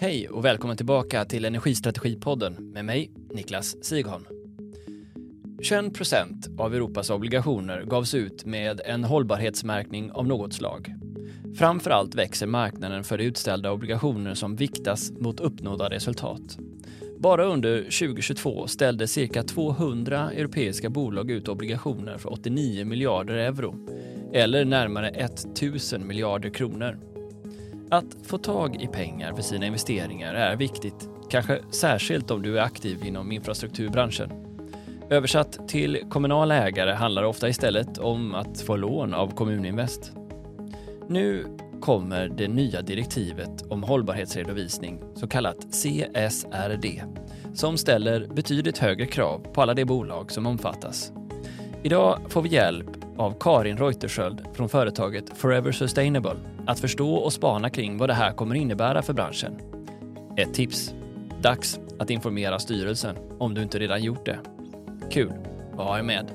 Hej och välkommen tillbaka till Energistrategipodden med mig, Niklas Sigholm. 21 procent av Europas obligationer gavs ut med en hållbarhetsmärkning av något slag. Framför allt växer marknaden för utställda obligationer som viktas mot uppnådda resultat. Bara under 2022 ställde cirka 200 europeiska bolag ut obligationer för 89 miljarder euro, eller närmare 1 000 miljarder kronor. Att få tag i pengar för sina investeringar är viktigt, kanske särskilt om du är aktiv inom infrastrukturbranschen. Översatt till kommunala ägare handlar det ofta istället om att få lån av Kommuninvest. Nu kommer det nya direktivet om hållbarhetsredovisning, så kallat CSRD, som ställer betydligt högre krav på alla de bolag som omfattas. Idag får vi hjälp av Karin Reuterskiöld från företaget Forever Sustainable att förstå och spana kring vad det här kommer innebära för branschen. Ett tips. Dags att informera styrelsen om du inte redan gjort det. Kul att ha er med.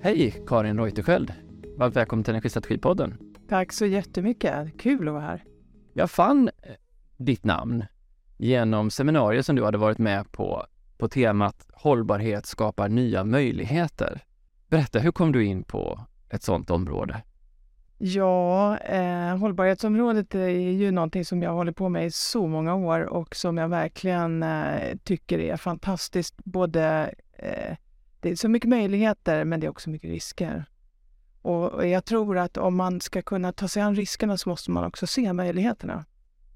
Hej Karin Reuterskiöld. Varmt välkommen till Energistrategipodden. Tack så jättemycket. Kul att vara här. Jag fann eh, ditt namn genom seminarier som du hade varit med på på temat hållbarhet skapar nya möjligheter. Berätta, hur kom du in på ett sådant område? Ja, eh, hållbarhetsområdet är ju någonting som jag håller på med i så många år och som jag verkligen eh, tycker är fantastiskt. Både, eh, det är så mycket möjligheter men det är också mycket risker. Och, och jag tror att om man ska kunna ta sig an riskerna så måste man också se möjligheterna.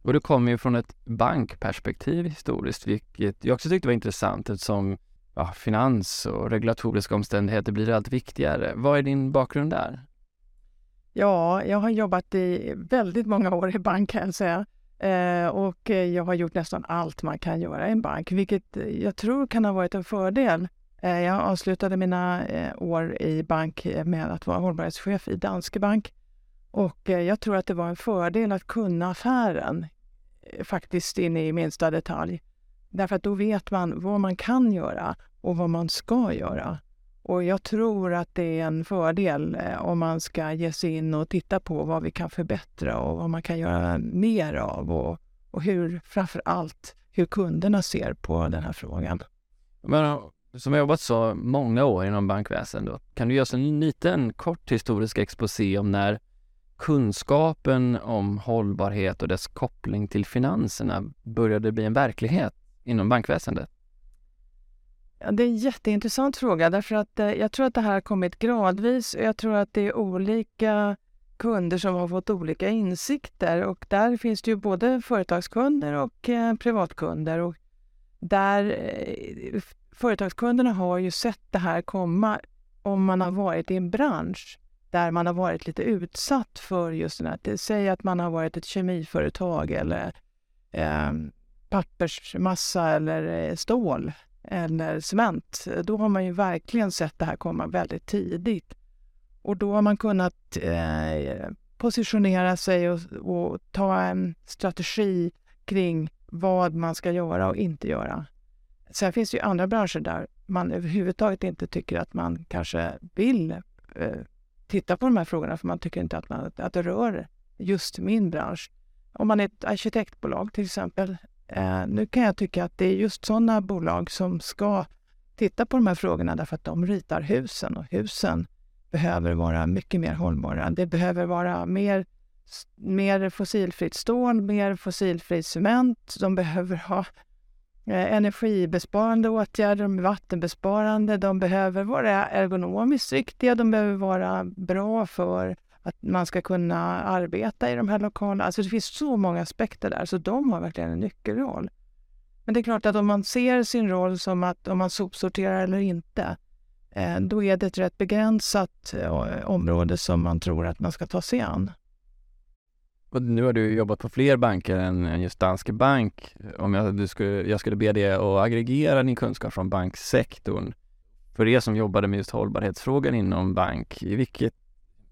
Och du kommer ju från ett bankperspektiv historiskt, vilket jag också tyckte var intressant eftersom ja, finans och regulatoriska omständigheter blir allt viktigare. Vad är din bakgrund där? Ja, jag har jobbat i väldigt många år i bank kan jag säga. Eh, och jag har gjort nästan allt man kan göra i en bank, vilket jag tror kan ha varit en fördel. Eh, jag avslutade mina eh, år i bank eh, med att vara hållbarhetschef i Danske Bank. Och eh, jag tror att det var en fördel att kunna affären eh, faktiskt in i minsta detalj. Därför att då vet man vad man kan göra och vad man ska göra. Och jag tror att det är en fördel eh, om man ska ge sig in och titta på vad vi kan förbättra och vad man kan göra mer av och, och hur, framför allt, hur kunderna ser på den här frågan. Men, eh, som har jobbat så många år inom bankväsendet, kan du göra en liten kort historisk exposé om när kunskapen om hållbarhet och dess koppling till finanserna började bli en verklighet inom bankväsendet? Ja, det är en jätteintressant fråga därför att eh, jag tror att det här har kommit gradvis och jag tror att det är olika kunder som har fått olika insikter och där finns det ju både företagskunder och eh, privatkunder och där eh, företagskunderna har ju sett det här komma om man har varit i en bransch där man har varit lite utsatt för just den här, säg att man har varit ett kemiföretag eller eh, pappersmassa eller eh, stål eller eh, cement. Då har man ju verkligen sett det här komma väldigt tidigt. Och då har man kunnat eh, positionera sig och, och, ta en strategi kring vad man ska göra och inte göra. Sen finns det ju andra branscher där man överhuvudtaget inte tycker att man kanske vill eh, titta på de här frågorna för man tycker inte att, man, att det rör just min bransch. Om man är ett arkitektbolag till exempel. Eh, nu kan jag tycka att det är just sådana bolag som ska titta på de här frågorna därför att de ritar husen och husen behöver vara mycket mer hållbara. Det behöver vara mer, mer fossilfritt stål, mer fossilfri cement. De behöver ha Eh, energibesparande åtgärder, de är vattenbesparande, de behöver vara ergonomiskt riktiga, de behöver vara bra för att man ska kunna arbeta i de här lokalerna. Alltså det finns så många aspekter där, så de har verkligen en nyckelroll. Men det är klart att om man ser sin roll som att om man sopsorterar eller inte, eh, då är det ett rätt begränsat eh, område som man tror att man ska ta sig an. Och nu har du jobbat på fler banker än just Danske Bank. Om jag, du skulle, jag skulle be dig att aggregera din kunskap från banksektorn. För er som jobbade med just hållbarhetsfrågan inom bank, i vilket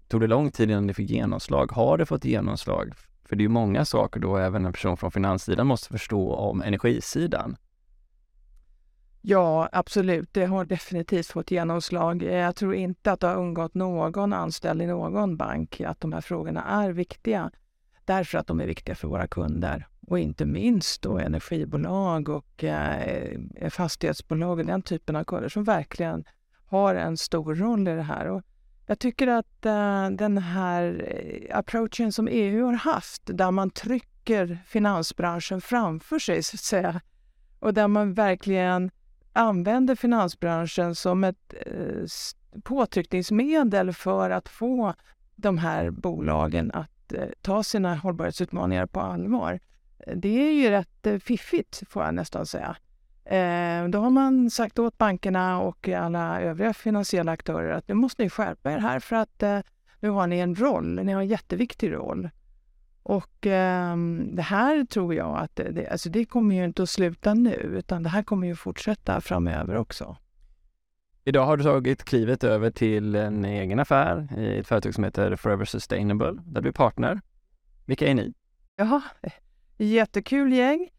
tog det lång tid innan det fick genomslag? Har det fått genomslag? För det är ju många saker då även en person från finanssidan måste förstå om energisidan. Ja, absolut. Det har definitivt fått genomslag. Jag tror inte att det har undgått någon anställd i någon bank att de här frågorna är viktiga. därför att de är viktiga för våra kunder. Och inte minst då energibolag och eh, fastighetsbolag och den typen av kunder som verkligen har en stor roll i det här. Och jag tycker att uh, den här eh, approachen som EU har haft, där man trycker finansbranschen framför sig, så att säga, och där man verkligen använder finansbranschen som ett uh, påtryckningsmedel för att få de här bolagen att uh, ta sina hållbarhetsutmaningar på allvar. Det är ju rätt fiffigt, får jag nästan säga. Eh, då har man sagt åt bankerna och alla övriga finansiella aktörer att nu måste ni skärpa er här för att eh, nu har ni en roll, ni har en jätteviktig roll. Och eh, det här tror jag att det, alltså det kommer ju inte att sluta nu utan det här kommer ju fortsätta framöver också. Idag har du tagit klivet över till en egen affär i ett företag som heter Forever Sustainable där du är partner. Vilka är ni? Ja, jättekul gäng.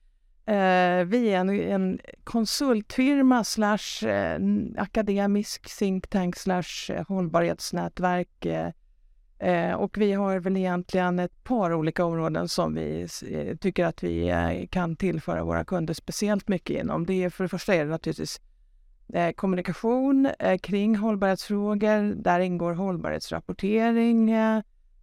Eh, vi är en, en konsultfirma slash eh, akademisk think tank slash eh, hållbarhetsnätverk. Eh, eh, och vi har väl egentligen ett par olika områden som vi eh, tycker att vi kan tillföra våra kunder speciellt mycket inom. Det är för det första är det naturligtvis kommunikation kring hållbarhetsfrågor. Där ingår hållbarhetsrapportering,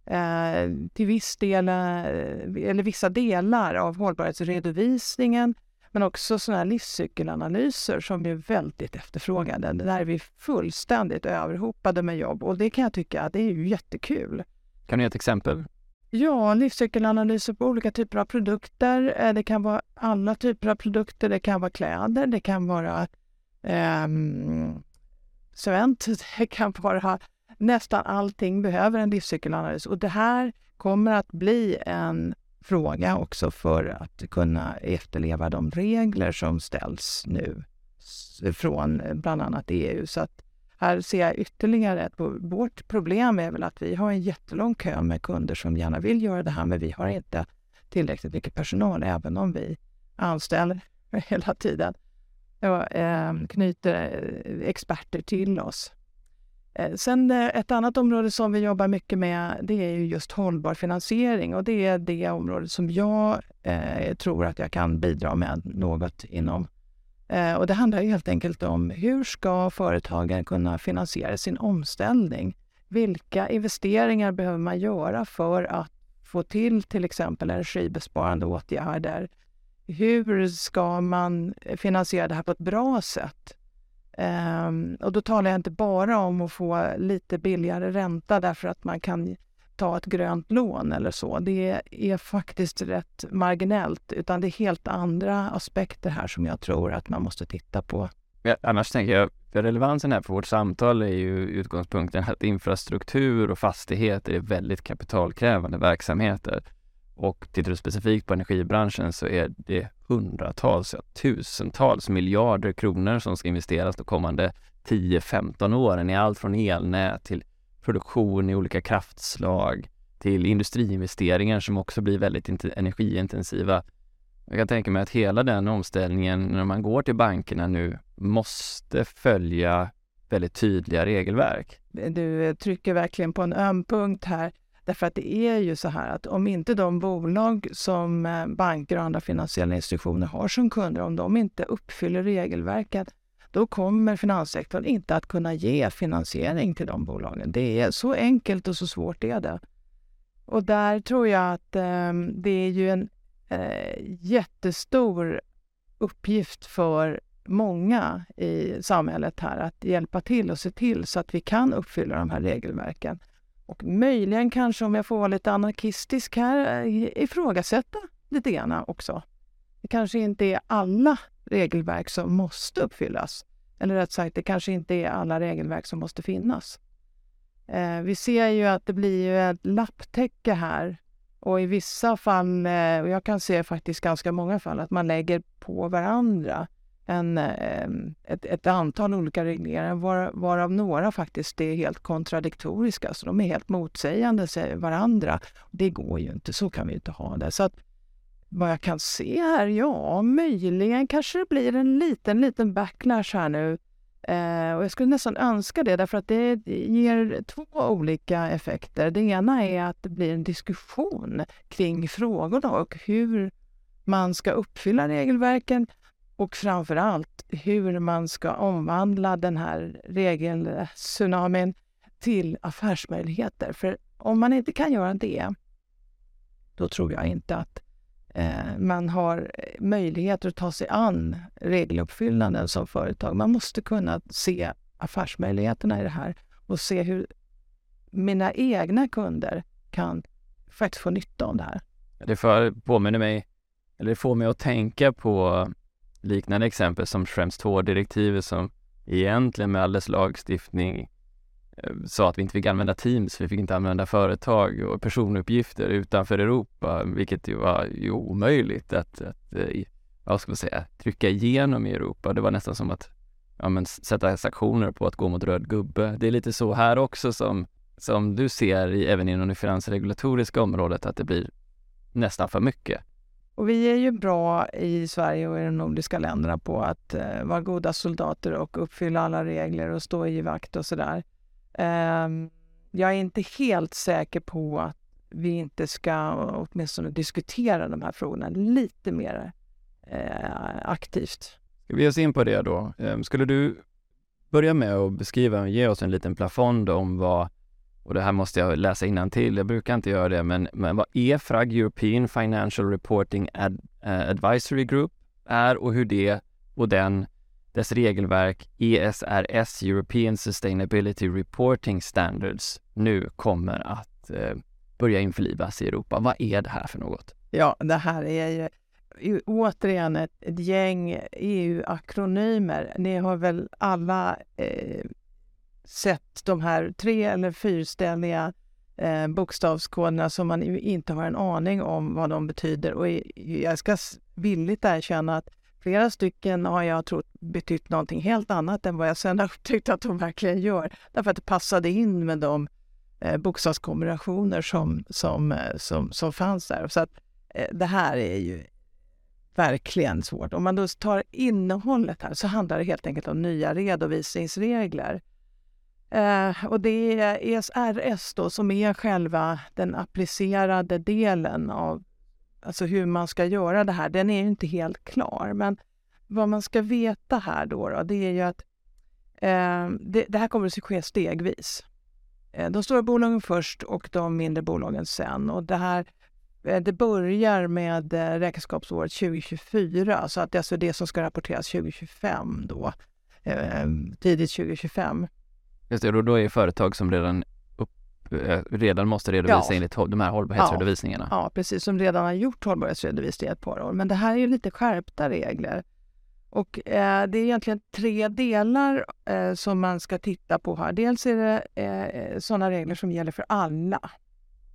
eh, till viss del, eh, eller vissa delar av hållbarhetsredovisningen, men också sådana här livscykelanalyser som är väldigt efterfrågade. Där är vi fullständigt överhopade med jobb och det kan jag tycka att det är ju jättekul. Kan du ge ett exempel? Ja, livscykelanalyser på olika typer av produkter. Eh, det kan vara alla typer av produkter. Det kan vara kläder, det kan vara eh, cement, det kan vara nästan allting behöver en livscykelanalys och det här kommer att bli en fråga också för att kunna efterleva de regler som ställs nu från eh, bland annat EU. Så att här ser jag ytterligare ett... Vårt problem är väl att vi har en jättelång kö med kunder som gärna vill göra det här, men vi har inte tillräckligt mycket personal, även om vi anställer hela tiden och ehm, eh, knyter experter till oss. Eh, sen eh, ett annat område som vi jobbar mycket med det är ju just hållbar finansiering och det är det område som jag eh, tror att jag kan bidra med något inom. Eh, och det handlar helt enkelt om hur ska företagen kunna finansiera sin omställning? Vilka investeringar behöver man göra för att få till till exempel energibesparande åtgärder? Hur ska man finansiera det här på ett bra sätt? Um, och då talar jag inte bara om att få lite billigare ränta därför att man kan ta ett grönt lån eller så. Det är faktiskt rätt marginellt, utan det är helt andra aspekter här som jag tror att man måste titta på. Ja, annars tänker jag, för relevansen här för vårt samtal är ju utgångspunkten att infrastruktur och fastigheter är väldigt kapitalkrävande verksamheter. Och tittar du specifikt på energibranschen så är det hundratals, ja, tusentals miljarder kronor som ska investeras de kommande 10-15 åren i allt från elnät till produktion i olika kraftslag till industriinvesteringar som också blir väldigt energiintensiva. Jag kan tänka mig att hela den omställningen när man går till bankerna nu måste följa väldigt tydliga regelverk. Du trycker verkligen på en öm punkt här. Därför att det är ju så här att om inte de bolag som eh, banker och andra finansiella institutioner har som kunder, om de inte uppfyller regelverket, då kommer finanssektorn inte att kunna ge finansiering till de bolagen. Det är så enkelt och så svårt är det. Och där tror jag att eh, det är ju en eh, jättestor uppgift för många i samhället här att hjälpa till och se till så att vi kan uppfylla de här regelverken. Och möjligen kanske, om jag får vara lite anarkistisk här, eh, ifrågasätta lite grann också. Det kanske inte är alla regelverk som måste uppfyllas. Eller rätt sagt, det kanske inte är alla regelverk som måste finnas. Eh, vi ser ju att det blir ju ett lapptäcke här och i vissa fall, eh, och jag kan se faktiskt ganska många fall, att man lägger på varandra en, eh, ett, ett, antal olika regleringar var, varav några faktiskt är helt kontradiktoriska. Så de är helt motsägande varandra. Det går ju inte, så kan vi inte ha det. Så att, vad jag kan se här, ja, möjligen kanske det blir en liten, liten backlash här nu Eh, och jag skulle nästan önska det, därför att det ger två olika effekter. Det ena är att det blir en diskussion kring frågorna och hur man ska uppfylla regelverken och framför allt hur man ska omvandla den här regeltsunamin till affärsmöjligheter. För om man inte kan göra det, då tror jag inte att eh, man har eh, möjligheter att ta sig an regeluppfyllnaden som företag. Man måste kunna se affärsmöjligheterna i det här och se hur mina egna kunder kan faktiskt få nytta av det här. Det för, påminner mig, eller det får mig att tänka på liknande exempel som Schrems 2-direktivet som egentligen med all dess lagstiftning eh, sa att vi inte fick använda Teams, vi fick inte använda företag och personuppgifter utanför Europa, vilket ju var ju omöjligt att, att eh, vad ska man säga, trycka igenom i Europa. Det var nästan som att ja, men, sätta sanktioner på att gå mot röd gubbe. Det är lite så här också som, som du ser i, även inom det finansregulatoriska området, att det blir nästan för mycket. Och vi är ju bra i Sverige och i de nordiska länderna på att eh, vara goda soldater och uppfylla alla regler och stå i vakt och sådär. Eh, jag är inte helt säker på att vi inte ska åtminstone diskutera de här frågorna lite mer eh, aktivt. Ska vi ge oss in på det då? Ehm, skulle du börja med att beskriva och ge oss en liten plafond om vad och det här måste jag läsa till. jag brukar inte göra det, men, men vad EFRAG, European Financial Reporting Ad, eh, Advisory Group, är och hur det och den, dess regelverk ESRS, European Sustainability Reporting Standards, nu kommer att eh, börja införlivas i Europa. Vad är det här för något? Ja, det här är ju återigen ett, ett gäng EU-akronymer. Ni har väl alla eh, sett de här tre eller fyrställiga eh, bokstavskoderna som man inte har en aning om vad de betyder. Och jag ska villigt erkänna att flera stycken har jag trott betytt någonting helt annat än vad jag sen har upptäckt att de verkligen gör. Därför att det passade in med de eh, bokstavskombinationer som, som, eh, som, som fanns där. Så att, eh, det här är ju verkligen svårt. Om man då tar innehållet här så handlar det helt enkelt om nya redovisningsregler Eh, och det är ESRS då som är själva den applicerade delen av alltså hur man ska göra det här. Den är ju inte helt klar, men vad man ska veta här då, då det är ju att eh, det, det, här kommer att ske stegvis. Eh, de stora bolagen först och de mindre bolagen sen. Och det här eh, det börjar med eh, räkenskapsåret 2024, så att det är alltså det som ska rapporteras 2025 då, eh, tidigt 2025. Just det, och då är företag som redan upp, eh, redan måste redovisa ja. enligt de här hållbarhetsredovisningarna. Ja, ja, precis, som redan har gjort hållbarhetsredovisning ett par år. Men det här är ju lite skärpta regler. Och eh, det är egentligen tre delar eh, som man ska titta på här. Dels är det eh, sådana regler som gäller för alla.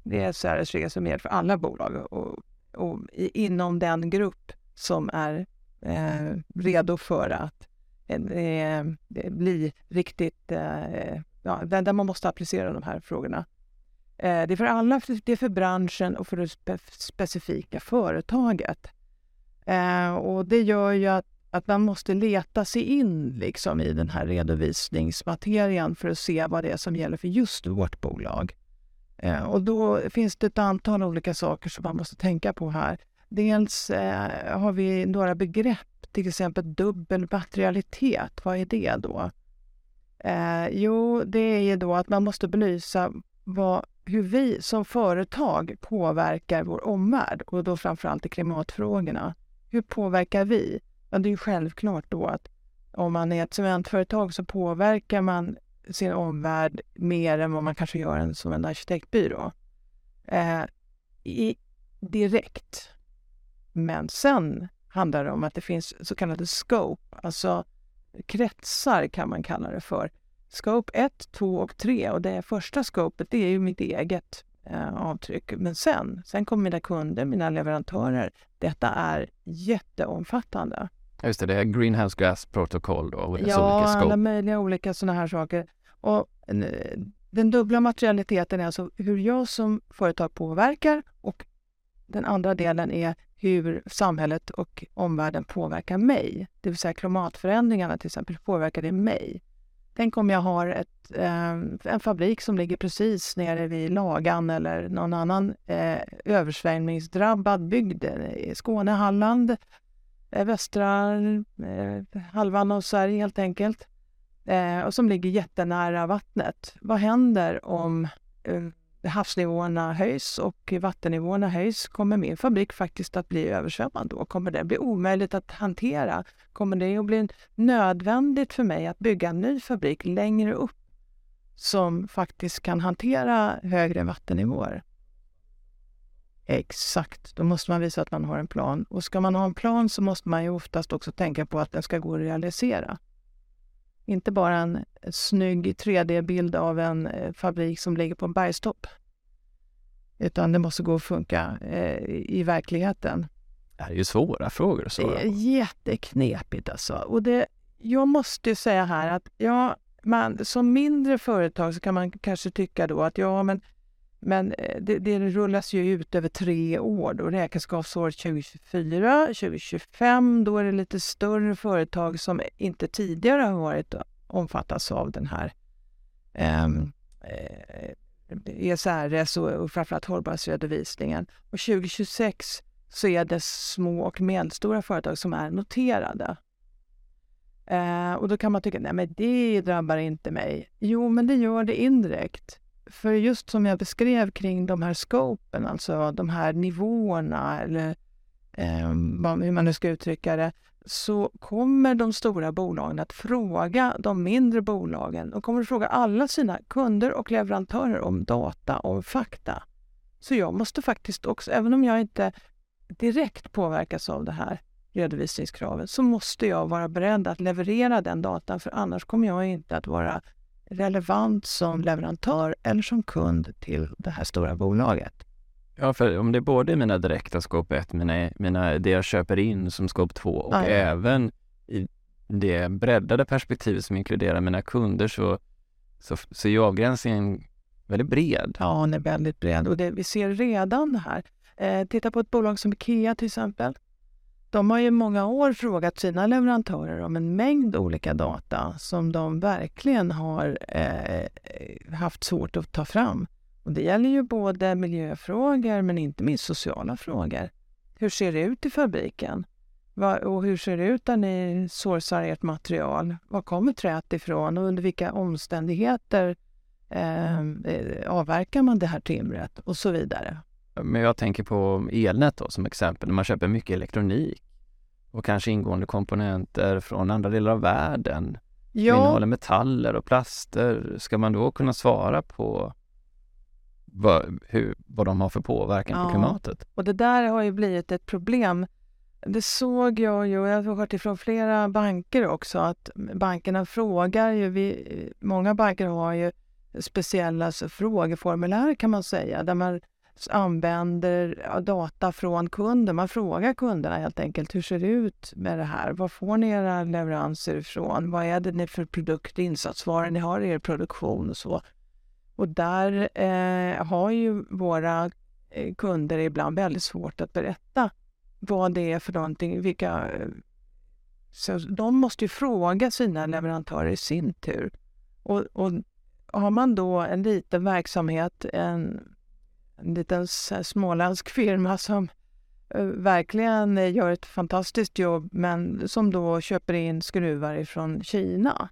Det är CRS-regler som gäller för alla bolag och, och inom den grupp som är eh, redo för att Eh, eh, bli riktigt... Eh, ja, där man måste applicera de här frågorna. Eh, det är för alla, det är för branschen och för det spe specifika företaget. Eh, och det gör ju att, att man måste leta sig in liksom i den här redovisningsmaterian för att se vad det är som gäller för just vårt bolag. Eh, och då finns det ett antal olika saker som man måste tänka på här. Dels eh, har vi några begrepp till exempel dubbel materialitet, vad är det då? Eh, jo, det är ju då att man måste belysa vad, hur vi som företag påverkar vår omvärld och då framförallt i klimatfrågorna. Hur påverkar vi? Ja, det är ju självklart då att om man är ett cementföretag så påverkar man sin omvärld mer än vad man kanske gör som en arkitektbyrå. Eh, i, direkt. Men sen handlar det om att det finns så kallade scope, alltså kretsar kan man kalla det för. Scope 1, 2 och 3 och det första scopet det är ju mitt eget eh, avtryck. Men sen, sen kommer mina kunder, mina leverantörer. Detta är jätteomfattande. Just det, det är greenhouse gas protocol då? Och ja, alla möjliga olika sådana här saker. Och eh, den dubbla materialiteten är alltså hur jag som företag påverkar och den andra delen är hur samhället och omvärlden påverkar mig. Det vill säga klimatförändringarna till exempel, påverkar det mig? Tänk om jag har ett, eh, en fabrik som ligger precis nere vid Lagan eller någon annan eh, översvämningsdrabbad bygd eh, i Skåne, Halland, eh, västra eh, halvan av Sverige helt enkelt eh, och som ligger jättenära vattnet. Vad händer om eh, havsnivåerna höjs och vattennivåerna höjs, kommer min fabrik faktiskt att bli översvämmad då? Kommer det bli omöjligt att hantera? Kommer det att bli nödvändigt för mig att bygga en ny fabrik längre upp som faktiskt kan hantera högre vattennivåer? Exakt, då måste man visa att man har en plan. Och ska man ha en plan så måste man ju oftast också tänka på att den ska gå att realisera. Inte bara en snygg 3D-bild av en eh, fabrik som ligger på en bergstopp. Utan det måste gå att funka eh, i verkligheten. Det här är ju svåra frågor svara Det är jätteknepigt alltså. Och det, jag måste säga här att ja, man, som mindre företag så kan man kanske tycka då att ja, men men eh, det, det rullas ju ut över tre år. Då. Räkenskapsåret 2024, 2025, då är det lite större företag som inte tidigare har varit eh, omfattas av den här ehm, eh, ESRS och, och framförallt hållbarhetsredovisningen. Och 2026 så är det små och medelstora företag som är noterade. Eh, och då kan man tycka, nej men det drabbar inte mig. Jo, men det gör det indirekt. För just som jag beskrev kring de här scopen, alltså de här nivåerna eller eh, hur man nu ska uttrycka det, så kommer de stora bolagen att fråga de mindre bolagen. De kommer att fråga alla sina kunder och leverantörer om data och fakta. Så jag måste faktiskt också, även om jag inte direkt påverkas av det här redovisningskravet, så måste jag vara beredd att leverera den datan, för annars kommer jag inte att vara relevant som leverantör eller som kund till det här stora bolaget. Ja, för om det är både mina direkta scope 1, mina, mina, det jag köper in som scope 2 och ja, även i det breddade perspektivet som inkluderar mina kunder så, så, så är avgränsningen väldigt bred. Ja, den är väldigt bred och det, vi ser redan det här. Eh, titta på ett bolag som Ikea till exempel. De har ju många år frågat sina leverantörer om en mängd olika data som de verkligen har eh, haft svårt att ta fram. Och det gäller ju både miljöfrågor men inte minst sociala frågor. Hur ser det ut i fabriken? Och hur ser det ut där ni sourcar ert material? Var kommer träet ifrån och under vilka omständigheter eh, eh avverkar man det här timret och så vidare? Men jag tänker på elnät då, som exempel, när man köper mycket elektronik och kanske ingående komponenter från andra delar av världen ja. innehåller metaller och plaster. Ska man då kunna svara på vad, hur, vad de har för påverkan ja. på klimatet? Och det där har ju blivit ett problem. Det såg jag ju, och jag har hört ifrån flera banker också, att bankerna frågar ju, vi, många banker har ju speciella frågeformulär kan man säga, där man använder data från kunden. Man frågar kunderna helt enkelt, hur ser det ut med det här? Var får ni era leveranser ifrån? Vad är det ni för produkt, insatsvaror ni har i er produktion och så? Och där eh, har ju våra eh, kunder ibland väldigt svårt att berätta vad det är för någonting, vilka... Eh, så de måste ju fråga sina leverantörer i sin tur. Och, och har man då en liten verksamhet, en en liten eh, småländsk firma som eh, verkligen eh, gör ett fantastiskt jobb men som då köper in skruvar ifrån Kina.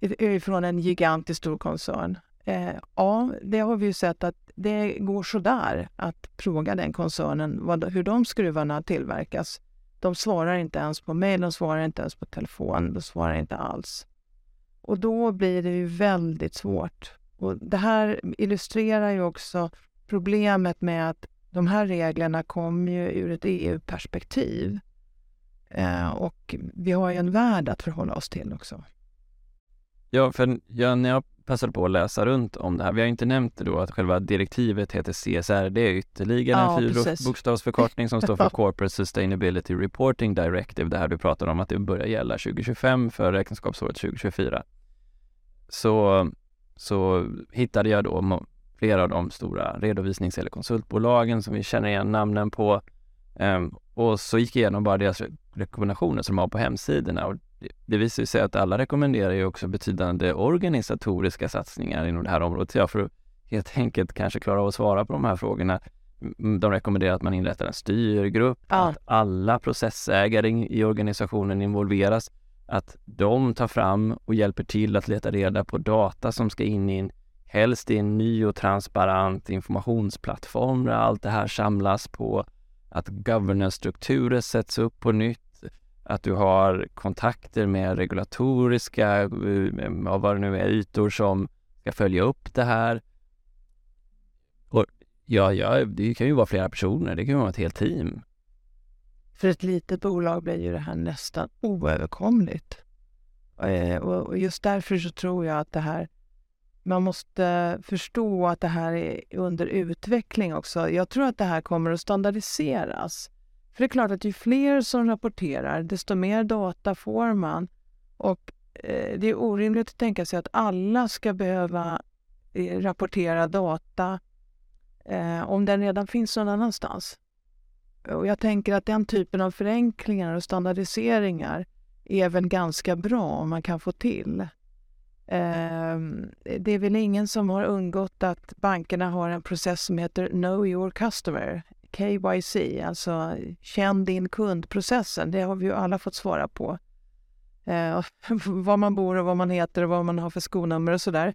Ifrån en gigantisk stor koncern. Eh, ja, det har vi ju sett att det går sådär att fråga den koncernen vad, hur de skruvarna tillverkas. De svarar inte ens på mejl, de svarar inte ens på telefon, de svarar inte alls. Och då blir det ju väldigt svårt och det här illustrerar ju också problemet med att de här reglerna kommer ju ur ett EU-perspektiv. Eh, och vi har ju en värld att förhålla oss till också. Ja, för jag, när jag passade på att läsa runt om det här, vi har inte nämnt det då att själva direktivet heter CSR, det är ytterligare ja, en fyrbokstavsförkortning som står för Corporate Sustainability Reporting Directive, det här du pratar om att det börjar gälla 2025 för räkenskapsåret 2024. Så så hittade jag då flera av de stora redovisnings eller konsultbolagen som vi känner igen namnen på Um, och så gick jag igenom bara deras rekommendationer som de har på hemsidorna och det, visar sig att alla rekommenderar ju också betydande organisatoriska satsningar inom det här området. Jag för att helt enkelt kanske klara av att svara på de här frågorna de rekommenderar att man inrättar en styrgrupp, ja. att alla processägare i organisationen involveras, att de tar fram och hjälper till att leta reda på data som ska in i en, helst i en ny och transparent informationsplattform där allt det här samlas på, att governance-strukturer sätts upp på nytt, att du har kontakter med regulatoriska, eh, vad det nu är, ytor som ska följa upp det här Ja, ja, det kan ju vara flera personer. Det kan ju vara ett helt team. För ett litet bolag blir ju det här nästan oöverkomligt. Eh, och just därför så tror jag att det här man måste förstå att det här är under utveckling också. Jag tror att det här kommer att standardiseras. För det är klart att ju fler som rapporterar, desto mer data får man. Och eh, det är orimligt att tänka sig att alla ska behöva eh, rapportera data eh, om den redan finns någon annanstans. Och jag tänker att den typen av förenklingar och standardiseringar är väl ganska bra om man kan få till. Eh, det är väl ingen som har undgått att bankerna har en process som heter Know your customer, KYC, alltså känn din kundprocessen. Det har vi ju alla fått svara på. Eh, var man bor och vad man heter och vad man har för skonummer och sådär.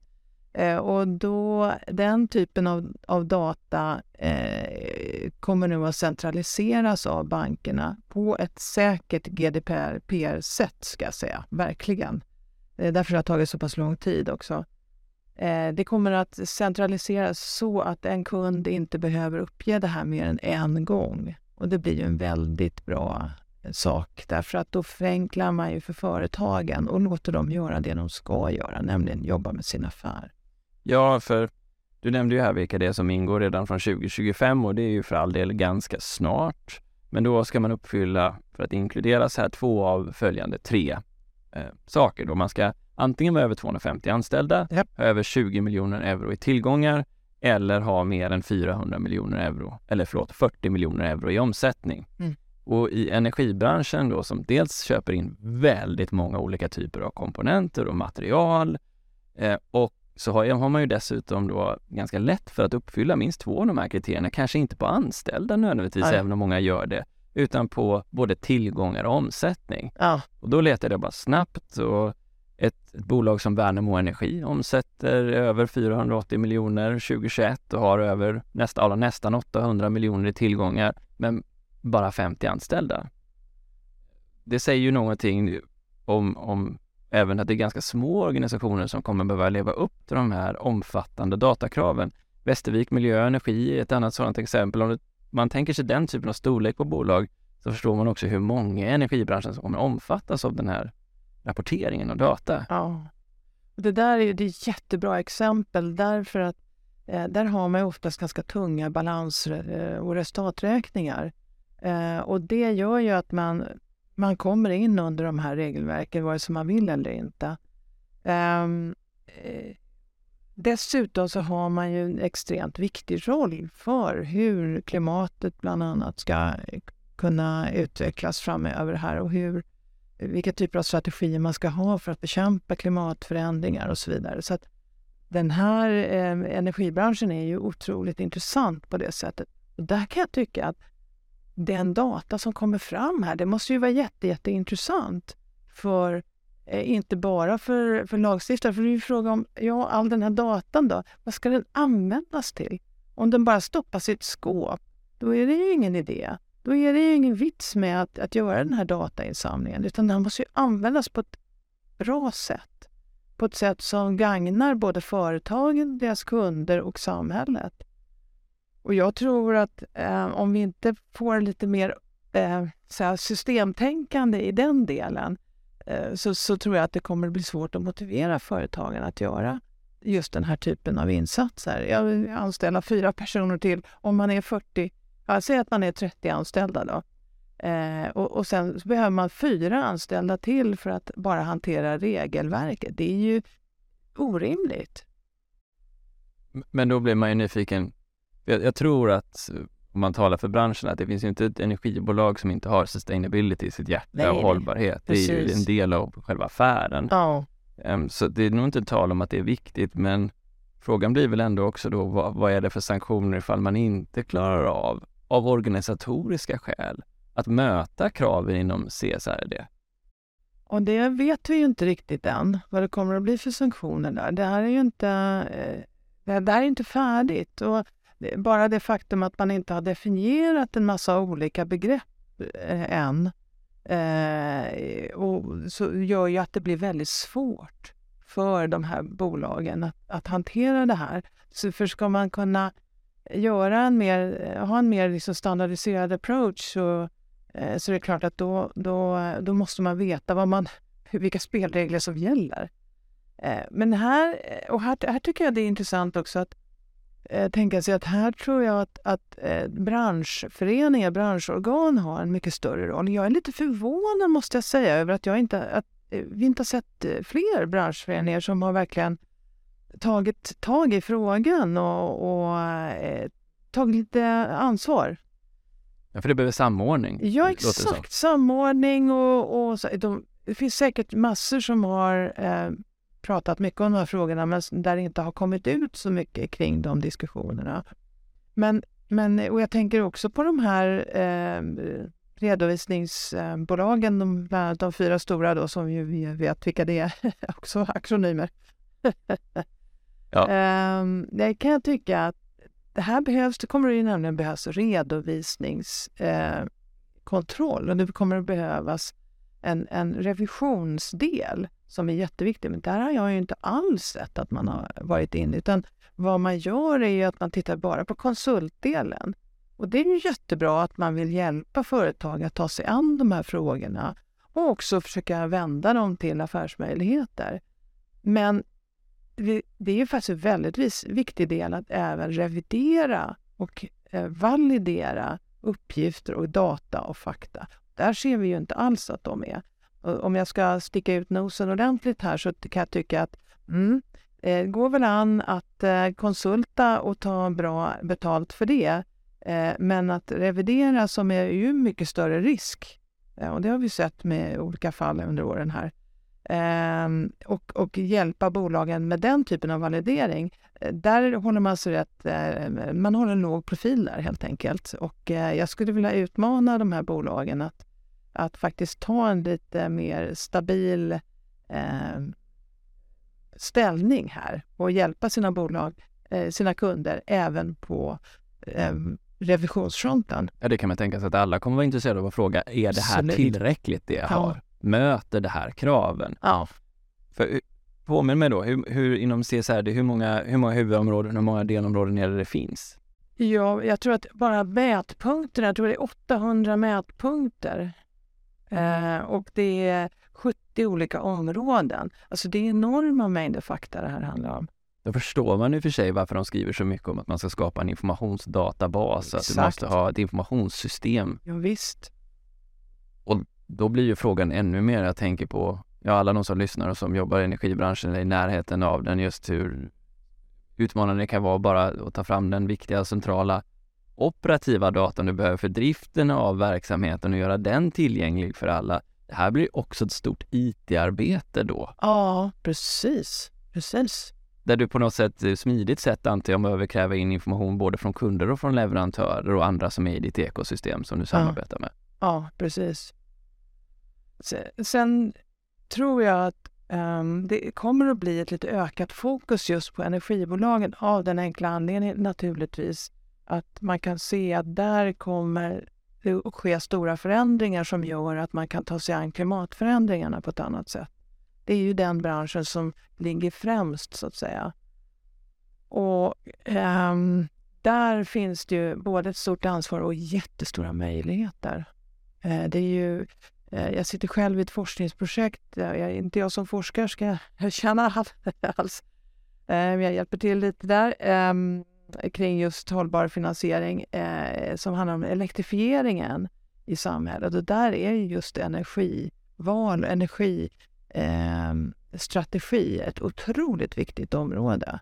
Eh, och då, den typen av, av data eh, kommer nu att centraliseras av bankerna på ett säkert GDPR-sätt, ska jag säga. Verkligen. Eh, därför har det tagit så pass lång tid också. Eh, det kommer att centraliseras så att en kund inte behöver uppge det här mer än en gång. Och det blir ju en väldigt bra eh, sak därför att då förenklar man ju för företagen och låter dem göra det de ska göra, nämligen jobba med sin affär. Ja, för du nämnde ju här vilka det är som ingår redan från 2025 och det är ju för all del ganska snart. Men då ska man uppfylla, för att inkluderas här, två av följande tre eh, saker. Då man ska antingen vara över 250 anställda, yep. ha över 20 miljoner euro i tillgångar eller ha mer än 400 miljoner euro, eller förlåt, 40 miljoner euro i omsättning. Mm. Och i energibranschen då som dels köper in väldigt många olika typer av komponenter och material eh, och så har, har man ju dessutom då ganska lätt för att uppfylla minst två av de här kriterierna, kanske inte på anställda nödvändigtvis, Nej. även om många gör det, utan på både tillgångar och omsättning. Ja. Och då letade jag bara snabbt och ett, ett bolag som Värnamo Energi omsätter över 480 miljoner 2021 och har över nästa, nästan 800 miljoner i tillgångar, men bara 50 anställda. Det säger ju någonting om, om även att det är ganska små organisationer som kommer behöva leva upp till de här omfattande datakraven. Västervik Miljö och Energi är ett annat sådant exempel. Om man tänker sig den typen av storlek på bolag så förstår man också hur många i energibranschen som kommer omfattas av den här rapporteringen och data. Ja. Det där är, det är jättebra exempel därför att eh, där har man oftast ganska tunga balans eh, och resultaträkningar. Eh, och det gör ju att man man kommer in under de här regelverken vare sig man vill eller inte. Um, dessutom så har man ju en extremt viktig roll för hur klimatet bland annat ska eh, kunna utvecklas framöver här och hur, eh, vilka typer av strategier man ska ha för att bekämpa klimatförändringar och så vidare. Så att den här eh, energibranschen är ju otroligt intressant på det sättet. Och där kan jag tycka att den data som kommer fram här, det måste ju vara jätte, jätteintressant för eh, inte bara för, för lagstiftare, för det är ju fråga om, ja, all den här datan då, vad ska den användas till? Om den bara stoppas i ett skåp, då är det ju ingen idé. Då är det ju ingen vits med att, att göra den här datainsamlingen, utan den måste ju användas på ett bra sätt. På ett sätt som gagnar både företagen, deras kunder och samhället. Och jag tror att eh, om vi inte får lite mer eh, systemtänkande i den delen eh, så, så, tror jag att det kommer att bli svårt att motivera företagen att göra just den här typen av insatser. Jag vill anställa fyra personer till om man är 40, jag säger att man är 30 anställda då. Eh, och, och sen behöver man fyra anställda till för att bara hantera regelverket. Det är ju orimligt. Men då blir man ju nyfiken, jag, jag tror att om man talar för branschen, att det finns ju inte ett energibolag som inte har sustainability i sitt hjärta Nej, och hållbarhet. Det är ju Precis. en del av själva affären. Ja. Em, Så det är nog inte tal om att det är viktigt, men frågan blir väl ändå också då, vad, vad är det för sanktioner ifall man inte klarar av, av organisatoriska skäl, att möta kraven inom CSRD? Och det vet vi ju inte riktigt än, vad det kommer att bli för sanktioner där. Det här är ju inte, eh, det här är inte färdigt. Och bara det faktum att man inte har definierat en massa olika begrepp eh, än eh, och så gör ju att det blir väldigt svårt för de här bolagen att, att hantera det här. Så för ska man kunna göra en mer, ha en mer liksom standardiserad approach så Eh, Så det är klart att då, då, då måste man veta vad man, vilka spelregler som gäller. Eh, men här, och här, här tycker jag det är intressant också att eh, tänka sig att här tror jag att, att eh, branschföreningar, branschorgan har en mycket större roll. Jag är lite förvånad måste jag säga över att, jag inte, att eh, vi inte har sett fler branschföreningar som har verkligen tagit tag i frågan och, och eh, tagit lite ansvar. Ja, för det behöver samordning. Ja, exakt. Samordning och, och så, de, det finns säkert massor som har eh, pratat mycket om de här frågorna men där det inte har kommit ut så mycket kring de diskussionerna. Men, men och jag tänker också på de här eh, redovisningsbolagen, de, bland annat de fyra stora då som ju vi vet vilka det är, också akronymer. Ja. Ehm, det kan jag tycka att det här behövs, det kommer det nämligen behövas redovisningskontroll eh, och det kommer att behövas en, en revisionsdel som är jätteviktig. Men där har jag ju inte alls sett att man har varit inne utan vad man gör är ju att man tittar bara på konsultdelen. Och det är ju jättebra att man vill hjälpa företag att ta sig an de här frågorna och också försöka vända dem till affärsmöjligheter. Men det är ju faktiskt en väldigt viktig del att även revidera och eh, validera uppgifter och data och fakta. Där ser vi ju inte alls att de är. Eh, om jag ska sticka ut nosen ordentligt här så kan jag tycka att mm, eh, det går väl an att eh, konsulta och ta bra betalt för det. Men att revidera som är ju mycket större risk. Och det har vi sett med olika fall under åren här. Ehm, och, och hjälpa bolagen med den typen av validering. Där håller man sig rätt, man håller en låg profil där helt enkelt. Och jag skulle vilja utmana de här bolagen att, att faktiskt ta en lite mer stabil eh, ställning här och hjälpa sina bolag, eh, sina kunder även på eh, revisionsfronten. Ja, det kan man tänka sig att alla kommer vara intresserade av att fråga, är det här tillräckligt det jag Ja. har? Möter det här kraven? Ja. För, eh, påminn mig då, hur, hur inom CSRD, hur många, hur många huvudområden, hur många delområden är det det finns? Ja, jag tror att bara mätpunkterna, jag tror det är 800 mätpunkter. Eh, och det är 70 olika områden. Alltså det är enorma mängder fakta det här handlar om. Då förstår man i och för sig varför de skriver så mycket om att man ska skapa en informationsdatabas, att du Exakt. måste ha ett informationssystem. Ja, visst. Då blir ju frågan ännu mer, jag tänker på, ja alla de som lyssnar och som jobbar i energibranschen eller i närheten av den, just hur utmanande det kan vara bara att ta fram den viktiga centrala operativa datan du behöver för driften av verksamheten och göra den tillgänglig för alla. Det här blir också ett stort IT-arbete då, Ja, precis. Precis. där du på något sätt, eh, smidigt sätt antar jag, behöver kräva in information både från kunder och från leverantörer och andra som är i ditt ekosystem som du samarbetar med. Ja, precis. Se- Sen tror jag att ehm, det kommer att bli ett lite ökat fokus just på energibolagen av den enkla anledningen naturligtvis att man kan se att där kommer det att ske stora förändringar som gör att man kan ta sig an klimatförändringarna på ett annat sätt. Det är ju den branschen som ligger främst så att säga. Och ehm, där finns det ju både ett stort ansvar och jättestora möjligheter. Eh, Det är ju, eh, jag sitter själv i ett forskningsprojekt. Jag, inte jag som forskare ska känna all- alls. Eh, Jag hjälper till lite där ehm, kring just hållbar finansiering eh, som handlar om elektrifieringen i samhället. Och där är just energival och energistrategi ehm, ett otroligt viktigt område.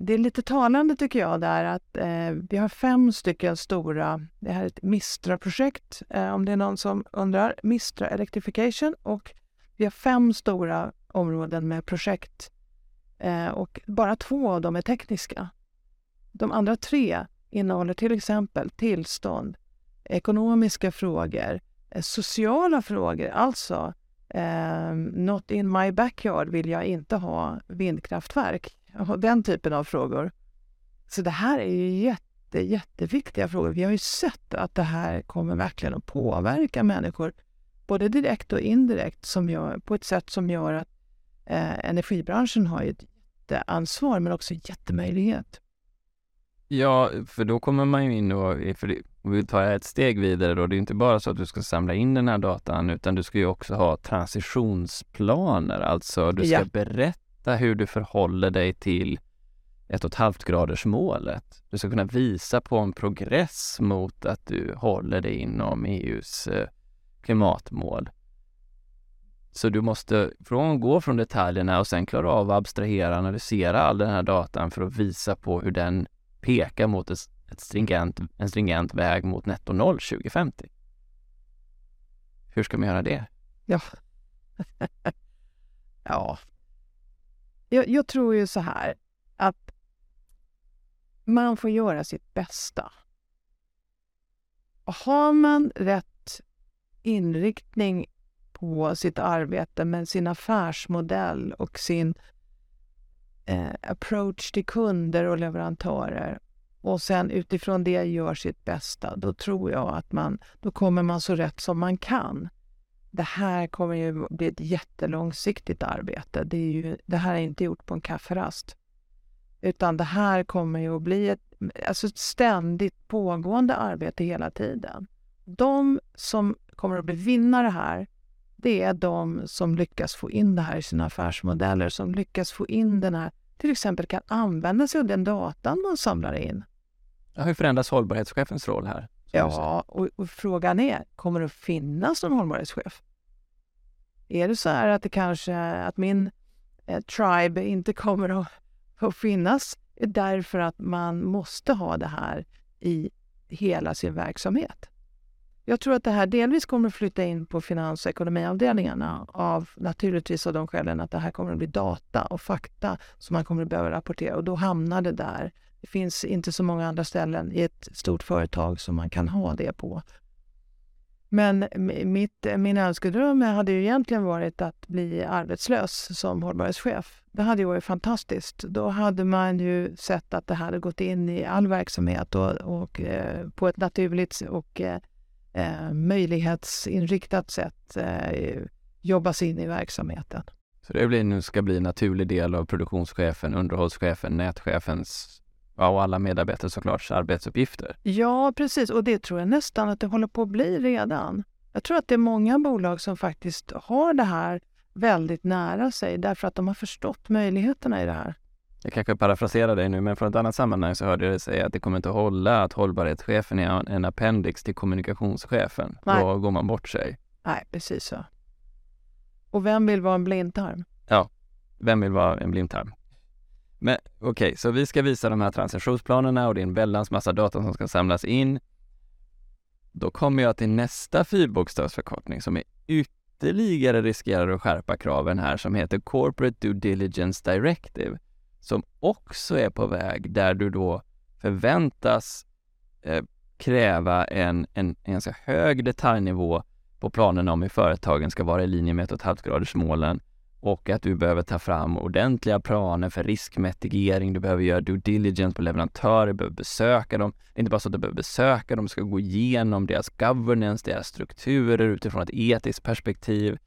det är lite talande tycker jag där att eh, vi har fem stycken stora, det här är ett Mistra-projekt eh, om det är någon som undrar, Mistra Electrification och vi har fem stora områden med projekt eh, och bara två av dem är tekniska. De andra tre innehåller till exempel tillstånd, ekonomiska frågor, eh, sociala frågor, alltså eh, not in my backyard vill jag inte ha vindkraftverk. Den typen av frågor. Så det här är ju jätte, jätteviktiga frågor. Vi har ju sett att det här kommer verkligen att påverka människor både direkt och indirekt som gör, på ett sätt som gör att eh, energibranschen har ett jätteansvar men också jättemöjlighet. Ja, för då kommer man ju in och, för vi tar ett steg vidare då, det är inte bara så att du ska samla in den här datan utan du ska ju också ha transitionsplaner, alltså du ska ja. berätta hur du förhåller dig till ett och ett halvt graders målet. Du ska kunna visa på en progress mot att du håller dig inom EUs eh, klimatmål. Så du måste från, gå från detaljerna och sen klara av att abstrahera analysera all den här datan för att visa på hur den pekar mot ett, ett stringent, en stringent väg mot netto noll 2050. Hur ska man göra det? Ja, ja. Jag, jag tror ju så här att man får göra sitt bästa. Och har man rätt inriktning på sitt arbete med sin affärsmodell och sin eh, approach till kunder och leverantörer och sen utifrån det gör sitt bästa, då tror jag att man, då kommer man så rätt som man kan. Det här kommer ju bli ett jättelångsiktigt arbete. Det, är ju, det här är inte gjort på en kafferast. Utan det här kommer ju att bli ett, alltså ett ständigt pågående arbete hela tiden. De som kommer att bli vinnare här, det är de som lyckas få in det här i sina affärsmodeller, som lyckas få in den här, till exempel kan använda sig av den datan man samlar in. hur förändras hållbarhetschefens roll här? Ja, och, och, frågan är, kommer det att finnas någon hållbarhetschef? Är det så här att det kanske, att min eh, tribe inte kommer att, att finnas därför att man måste ha det här i hela sin verksamhet? Jag tror att det här delvis kommer att flytta in på finans och ekonomiavdelningarna av naturligtvis av de skälen att det här kommer att bli data och fakta som man kommer att behöva rapportera och då hamnar det där. Det finns inte så många andra ställen i ett stort företag som man kan ha det på. Men mitt, min önskedröm hade ju egentligen varit att bli arbetslös som hållbarhetschef. Det hade ju varit fantastiskt. Då hade man ju sett att det hade gått in i all verksamhet och, och eh, på ett naturligt och eh, eh, möjlighetsinriktat sätt eh, jobbas in i verksamheten. Så det blir, nu ska bli en naturlig del av produktionschefen, underhållschefen, nätchefens ja, och alla medarbetare såklart arbetsuppgifter. Ja, precis. Och det tror jag nästan att det håller på att bli redan. Jag tror att det är många bolag som faktiskt har det här väldigt nära sig därför att de har förstått möjligheterna i det här. Jag kanske parafraserar dig nu, men från ett annat sammanhang så hörde jag dig säga att det kommer inte att hålla att hållbarhetschefen är en appendix till kommunikationschefen. Nej. Då går man bort sig. Nej, precis så. Och vem vill vara en blindtarm? Ja, vem vill vara en blindtarm? Men okej, okay, så vi ska visa de här transaktionsplanerna och det är en väldans massa data som ska samlas in. Då kommer jag till nästa fyrbokstavsförkortning som är ytterligare riskerar att skärpa kraven här som heter Corporate Due Diligence Directive som också är på väg där du då förväntas eh, kräva en, en, en ganska hög detaljnivå på planerna om hur företagen ska vara i linje med 1,5-gradersmålen och att du behöver ta fram ordentliga planer för riskmitigering. Du behöver göra due diligence på leverantörer, du behöver besöka dem. Det är inte bara så att du behöver besöka dem, du ska gå igenom deras governance, deras strukturer utifrån ett etiskt perspektiv.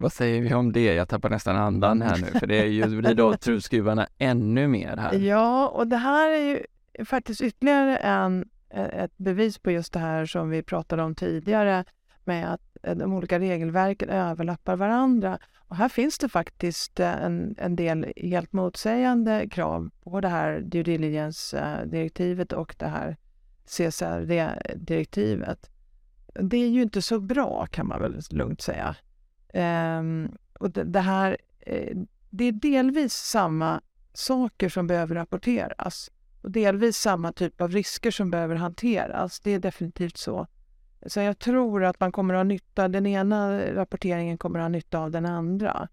Vad säger vi om det? Jag tappar nästan andan här nu, för det är ju, blir då truvskruvarna ännu mer här. Ja, och det här är ju faktiskt ytterligare en, ett bevis på just det här som vi pratade om tidigare med att de olika regelverken överlappar varandra. Och här finns det faktiskt en, en del helt motsägande krav på det här due diligence-direktivet och det här CSRD-direktivet. Det är ju inte så bra kan man väl lugnt säga. Ehm, och det, det här, eh, det är delvis samma saker som behöver rapporteras och delvis samma typ av risker som behöver hanteras. Det är definitivt så. Så jag tror att man kommer att ha nytta, den ena rapporteringen kommer att ha nytta av den andra.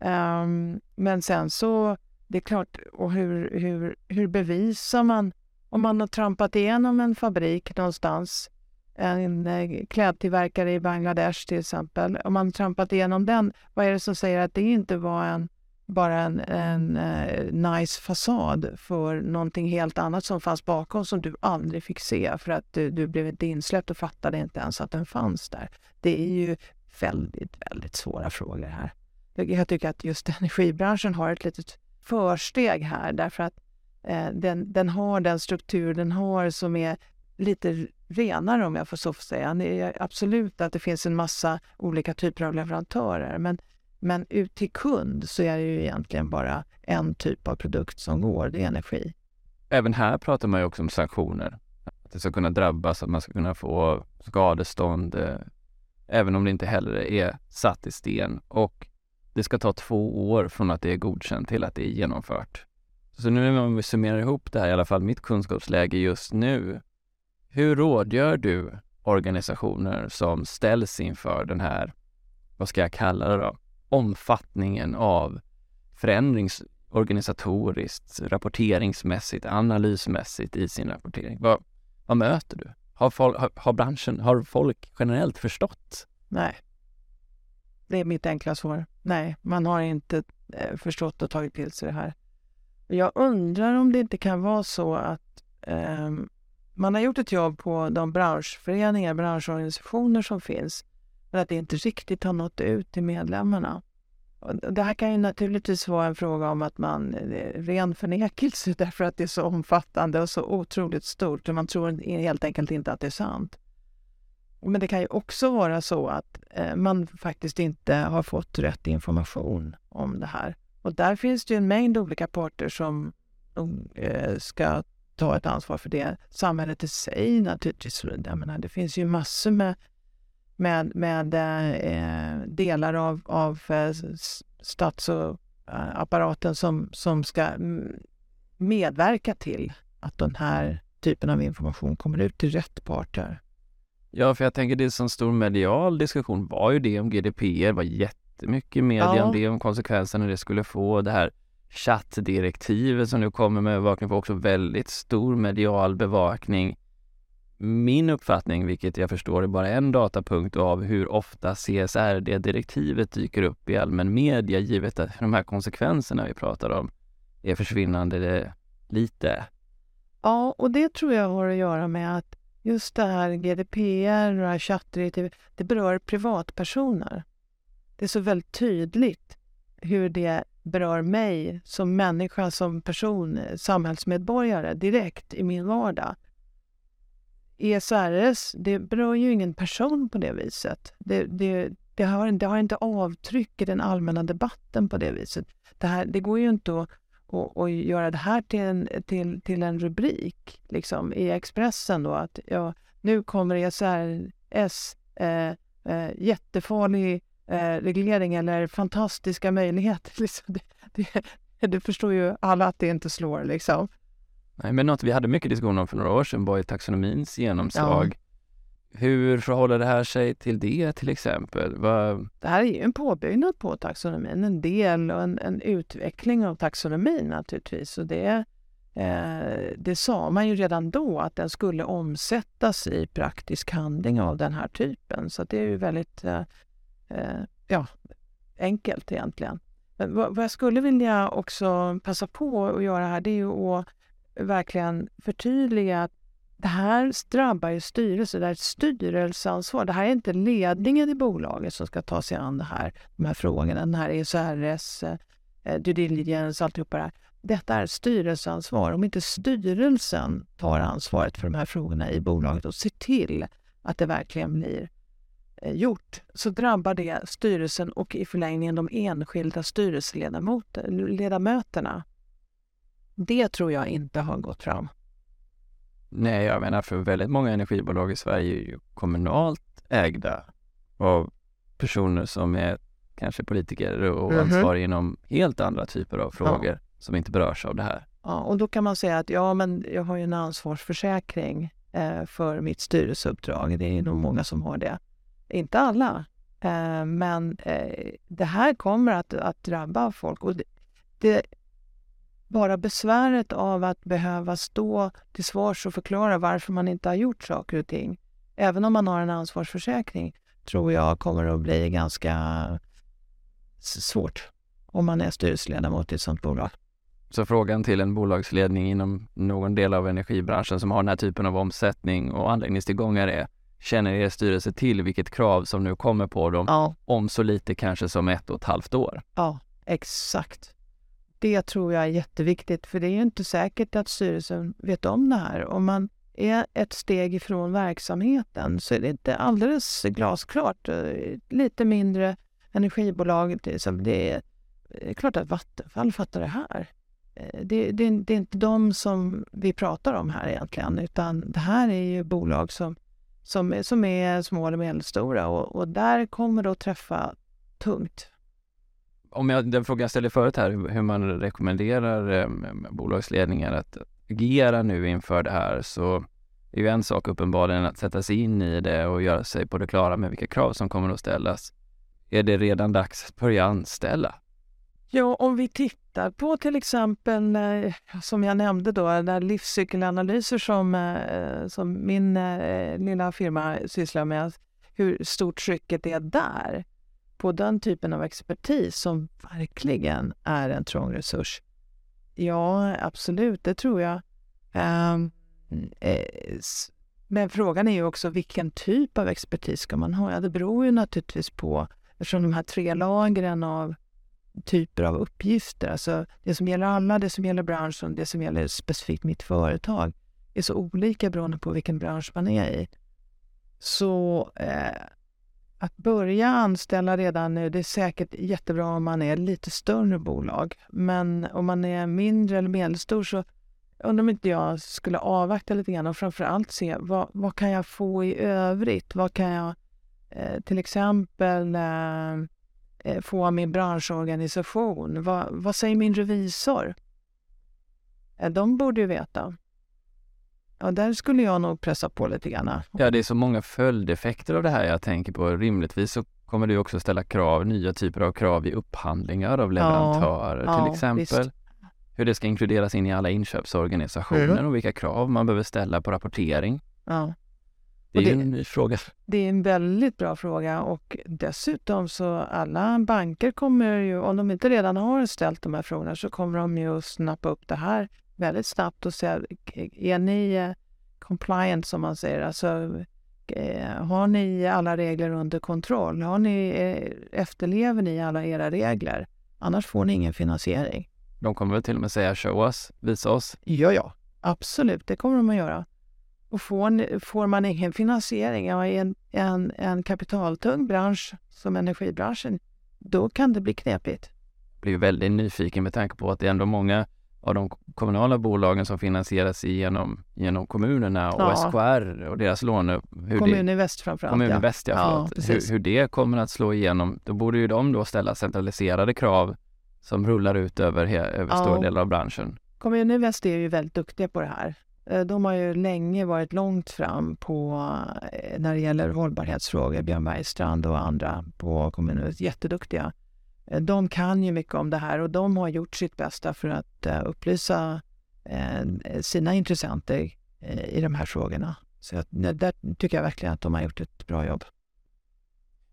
Um, men sen så, det är klart, och hur, hur, hur bevisar man om man har trampat igenom en fabrik någonstans, en eh, klädtillverkare i Bangladesh till exempel, om man trampat igenom den, vad är det som säger att det inte var en bara en, en uh, nice fasad för någonting helt annat som fanns bakom som du aldrig fick se för att du, du blev inte insläppt och fattade inte ens att den fanns där. Det är ju väldigt, väldigt svåra frågor här. Jag tycker att just energibranschen har ett litet försteg här därför att eh, den, den har den struktur den har som är lite renare om jag får så säga. Det är absolut att det finns en massa olika typer av leverantörer men men ut till kund så är det ju egentligen bara en typ av produkt som går, det är energi. Även här pratar man ju också om sanktioner. Att det ska kunna drabbas, att man ska kunna få skadestånd, eh, även om det inte heller är satt i sten. Och det ska ta två år från att det är godkänt till att det är genomfört. Så nu om vi summerar ihop det här, i alla fall mitt kunskapsläge just nu. Hur rådgör du organisationer som ställs inför den här, vad ska jag kalla det då, omfattningen av förändrings organisatoriskt, rapporteringsmässigt, analysmässigt i sin rapportering? Vad, vad möter du? Har, folk, har, har, branschen, har folk generellt förstått? Nej. Det är mitt enkla svar. Nej, man har inte eh, förstått och tagit till sig det här. Jag undrar om det inte kan vara så att eh, man har gjort ett jobb på de branschföreningar, branschorganisationer som finns men att det inte riktigt har nått ut till medlemmarna. Och det här kan ju naturligtvis vara en fråga om att man eh, ren förnekelse därför att det är så omfattande och så otroligt stort och man tror helt enkelt inte att det är sant. Men det kan ju också vara så att eh, man faktiskt inte har fått rätt information om det här. Och där finns det ju en mängd olika parter som eh, ska ta ett ansvar för det. Samhället i sig naturligtvis. Jag menar, det finns ju massor med med, med eh, delar av, av eh, statsapparaten som, som ska medverka till att den här typen av information kommer ut till rätt parter. Ja, för jag tänker det som stor medial diskussion var ju det om GDPR, var jättemycket media ja. om det, om konsekvenserna det skulle få. Det här chattdirektivet som nu kommer med övervakning får också väldigt stor medial bevakning min uppfattning, vilket jag förstår är bara en datapunkt av hur ofta CSRD-direktivet dyker upp i allmän media, givet att de här konsekvenserna vi pratar om är försvinnande lite. Ja, och det tror jag har att göra med att just det här GDPR och det här chattdirektivet, det berör privatpersoner. Det är så väldigt tydligt hur det berör mig som människa, som person, samhällsmedborgare direkt i min vardag. ESRS, det berör ju ingen person på det viset. Det, det, det, har, det har inte avtryck i den allmänna debatten på det viset. Det, här, det går ju inte att, att, att göra det här till en, till, till en rubrik liksom, i Expressen då att ja, nu kommer ESRS eh, eh, jättefarlig eh, reglering eller fantastiska möjligheter. Liksom. Det, det, det, förstår ju alla att det inte slår liksom. Nej, men något vi hade mycket diskussion om för några år sedan var ju taxonomins genomslag. Ja. Hur förhåller det här sig till det till exempel? Vad... Det här är ju en påbyggnad på taxonomin, en del och en, en utveckling av taxonomin naturligtvis. Och det, eh, det sa man ju redan då att den skulle omsättas i praktisk handling av den här typen. Så det är ju väldigt eh, eh, ja, enkelt egentligen. Men vad, vad jag skulle vilja också passa på att göra här, det är ju att verkligen förtydliga att det här drabbar ju styrelsen, det är ett styrelseansvar. Det här är inte ledningen i bolaget som ska ta sig an det här, de här frågorna, den här ESRS, eh, due diligence, alltihopa det här. Detta är ett styrelseansvar. Om inte styrelsen tar ansvaret för de här frågorna i bolaget och ser till att det verkligen blir gjort, så drabbar det styrelsen och i förlängningen de enskilda styrelseledamöterna. Det tror jag inte har gått fram. Nej, jag menar för väldigt många energibolag i Sverige är ju kommunalt ägda av personer som är kanske politiker och mm -hmm. ansvariga inom helt andra typer av frågor. Ja. som inte berörs av det här. Ja, och då kan man säga att ja, men jag har ju en ansvarsförsäkring eh, för mitt styrelseuppdrag. Det är nog många som har det. Inte alla, eh, men eh, det här kommer att, att drabba folk. Och det, det, bara besväret av att behöva stå till svars och förklara varför man inte har gjort saker och ting, även om man har en ansvarsförsäkring, tror jag kommer att bli ganska svårt om man är styrelseledamot i ett sådant bolag. Så frågan till en bolagsledning inom någon del av energibranschen som har den här typen av omsättning och anläggningstillgångar är, känner er styrelse till vilket krav som nu kommer på dem Ja, om så lite kanske som ett och ett halvt år? ja exakt. Det tror jag är jätteviktigt, för det är ju inte säkert att styrelsen vet om det här. Om man är ett steg ifrån verksamheten så är det inte alldeles glasklart. Eh, Lite mindre energibolag, det är, som det är, är klart att Vattenfall fattar det här. Eh, Det, det, det är inte de som vi pratar om här egentligen, utan det här är ju bolag som, som, är- som är små eller medelstora och, och där kommer det att träffa tungt. Om jag, den frågan jag ställde förut här, hur hur man rekommenderar eh, bolagsledningar att agera nu inför det här, så är ju en sak uppenbarligen att sätta sig in i det och göra sig på det klara med vilka krav som kommer att ställas. Är det redan dags att börja anställa? Ja, om vi tittar på till exempel, eh, som jag nämnde då, där livscykelanalyser som, eh, som min eh, lilla firma sysslar med, hur stort trycket är där på den typen av expertis som verkligen är en trång resurs. Ja, absolut, det tror jag. Ehm, men frågan är ju också vilken typ av expertis ska man ha? Ja, det beror ju naturligtvis på, eftersom de här tre lagren av typer av uppgifter. Alltså det som gäller alla, det som gäller branschen, det som gäller specifikt mitt företag är så olika beroende på vilken bransch man är i. Så eh, att börja anställa redan nu, det är säkert jättebra om man är lite större bolag. Men om man är mindre eller medelstor så undrar om inte jag skulle avvakta lite grann och framför allt se vad, vad kan jag få i övrigt? Vad kan jag eh, till exempel eh, eh, få av min branschorganisation? Vad, vad säger min revisor? Eh, De borde ju veta. Ja, där skulle jag nog pressa på lite grann. Ja, det är så många följdeffekter av det här jag tänker på. Rimligtvis så kommer du också ställa krav, nya typer av krav i upphandlingar av leverantörer ja, till exempel. visst. Hur det ska inkluderas in i alla inköpsorganisationer Mm. och vilka krav man behöver ställa på rapportering. Ja. Det är Och ju det- en ny fråga. Det är en väldigt bra fråga och dessutom så alla banker kommer ju, om de inte redan har ställt de här frågorna, så kommer de ju att snappa upp det här väldigt snabbt och säga, är ni eh, compliant som man säger, alltså eh, har ni alla regler under kontroll? Har ni, eh, efterlever ni alla era regler? Annars får ni ingen finansiering. De kommer väl till och med säga show us, visa oss. Ja, ja, absolut, det kommer de att göra. Och får, får man ingen finansiering ja, i en, en, en kapitaltung bransch som energibranschen, då kan det bli knepigt. blir ju väldigt nyfiken med tanke på att det är ändå många av de kommunala bolagen som finansieras genom, genom kommunerna och Ja. SKR och deras lån. Hur Kommun det, i väst framförallt. Kommun ja. Väst, ja, Ja, hur, hur det kommer att slå igenom. Då borde ju de då ställa centraliserade krav som rullar ut över, över Ja. stora delar av branschen. Kommun i väst är ju väldigt duktiga på det här. Eh, De har ju länge varit långt fram på eh, när det gäller hållbarhetsfrågor. Björn Bergstrand och andra på kommunen jätteduktiga. Eh, De kan ju mycket om det här och de har gjort sitt bästa för att upplysa sina intressenter i de här frågorna. Så att, där tycker jag verkligen att de har gjort ett bra jobb.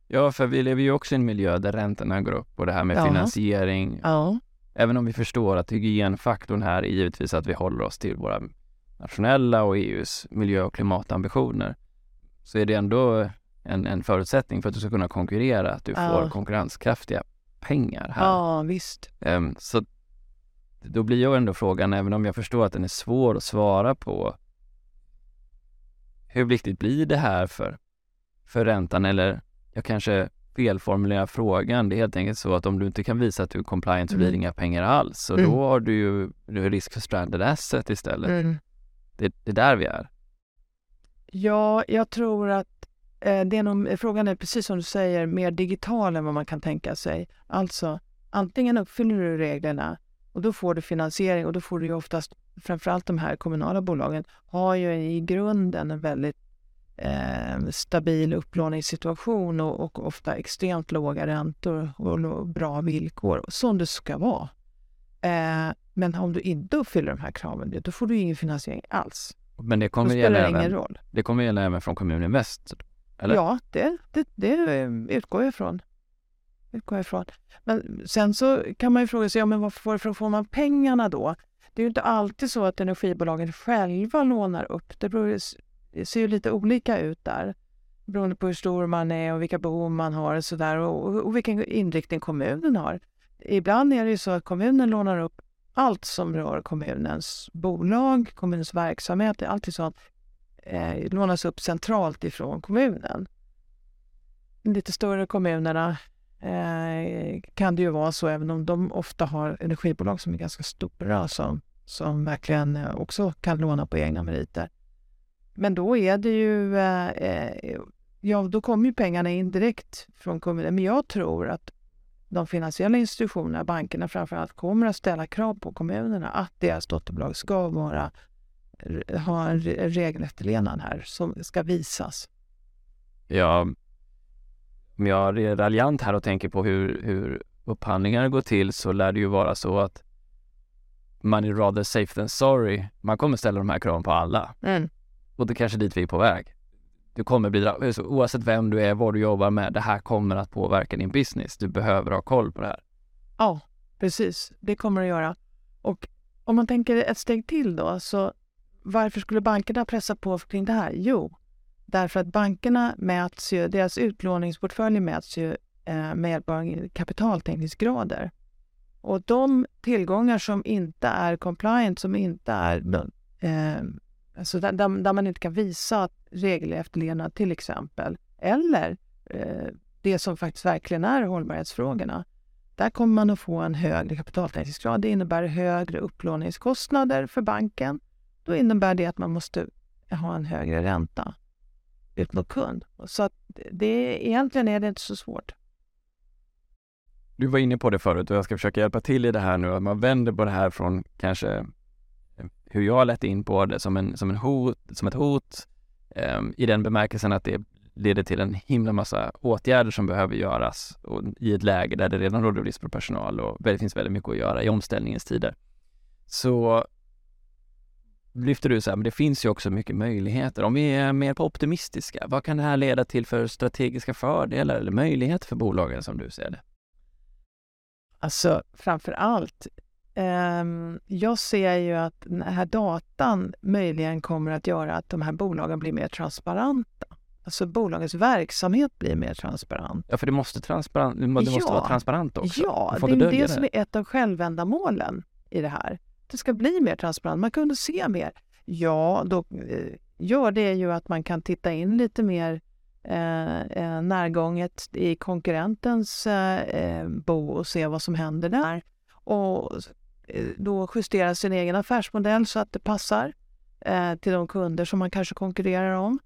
Ja, för vi lever ju också i en miljö där räntorna går upp och det här med Ja. finansiering. Ja, Även om vi förstår att hygienfaktorn här är givetvis att vi håller oss till våra nationella och EUs miljö och klimatambitioner så är det ändå en, en förutsättning för att du ska kunna konkurrera, att du Ja. får konkurrenskraftiga pengar här. ja visst. Ehm, så då blir ju ändå frågan, även om jag förstår att den är svår att svara på, hur viktigt blir det här för, för räntan? Eller jag kanske felformulerar frågan. Det är helt enkelt så att om du inte kan visa att du är compliant så blir det Mm. inga pengar alls. Så Mm. då har du ju du har risk för stranded asset istället. Mm. Det, det är där vi är. Ja, jag tror att eh, det är nog, frågan är precis som du säger mer digital än vad man kan tänka sig. Alltså, antingen uppfyller du reglerna Och då får du finansiering och då får du ju oftast, framförallt de här kommunala bolagen, har ju i grunden en väldigt eh, stabil upplåningssituation och, och, ofta extremt låga räntor och bra villkor, som det ska vara. Eh, men om du inte uppfyller de här kraven, då får du ingen finansiering alls. Men det kommer då gälla det ingen även, roll. det kommer gälla även från Kommuninvest? Eller? Ja, det, det, det utgår jag ifrån. Utgår ifrån. Men sen så kan man ju fråga sig, ja, men varför får man pengarna då? Det är ju inte alltid så att energibolagen själva lånar upp. Det, beror, det ser ju lite olika ut där. Beroende på hur stor man är och vilka behov man har och, så där, och, och vilken inriktning kommunen har. Ibland är det ju så att kommunen lånar upp allt som rör kommunens bolag, kommunens verksamhet, allt sånt eh, lånas upp centralt ifrån kommunen. De lite större kommunerna eh, kan det ju vara så, även om de ofta har energibolag som är ganska stora som, som verkligen eh, också kan låna på egna meriter. Men då är det ju, eh, eh, ja då kommer ju pengarna in direkt från kommunen. Men jag tror att de finansiella institutionerna, bankerna framförallt, kommer att ställa krav på kommunerna att deras dotterbolag ska vara, ha en regelefterlevnad här som ska visas. Ja, om jag är raljant här och tänker på hur, hur upphandlingar går till så lär det ju vara så att man är rather safe than sorry. Man kommer ställa de här kraven på alla. Mm. Och det är kanske dit vi är på väg. Du kommer bli, oavsett vem du är, vad du jobbar med, det här kommer att påverka din business. Du behöver ha koll på det här. Ja, precis. Det kommer det att göra. Och om man tänker ett steg till då, så varför skulle bankerna pressa på kring det här? Jo, därför att bankerna mäts ju, deras utlåningsportfölj mäts ju eh, med hjälp av kapitaltäckningsgrader. Och de tillgångar som inte är compliant, som inte är eh, alltså där, där, man inte kan visa regelefterlevnad till exempel, eller eh, det som faktiskt verkligen är hållbarhetsfrågorna, där kommer man att få en högre kapitaltäckningsgrad. Det innebär högre upplåningskostnader för banken. Då innebär det att man måste ha en högre ränta ut mot kund. Så att det, egentligen är det inte så svårt. Du var inne på det förut och jag ska försöka hjälpa till i det här nu, att man vänder på det här från kanske hur jag lät in på det som, en, som, en hot, som ett hot Ehm, i den bemärkelsen att det leder till en himla massa åtgärder som behöver göras och i ett läge där det redan råder brist på personal och det finns väldigt mycket att göra i omställningens tider. Så lyfter du så här, men det finns ju också mycket möjligheter. Om vi är mer på optimistiska, vad kan det här leda till för strategiska fördelar eller möjligheter för bolagen som du ser det? Alltså framför allt, jag ser ju att den här datan möjligen kommer att göra att de här bolagen blir mer transparenta. Alltså bolagens verksamhet blir mer transparent. Ja, för det måste, transparent, det måste ja. vara transparent också. Ja, det är det, det som är ett av självändamålen i det här. Det ska bli mer transparent, man kunde se mer. Ja, då eh, gör det ju att man kan titta in lite mer eh, eh närgånget i konkurrentens eh, eh, bo och se vad som händer där. Och då justera sin egen affärsmodell så att det passar eh, till de kunder som man kanske konkurrerar om.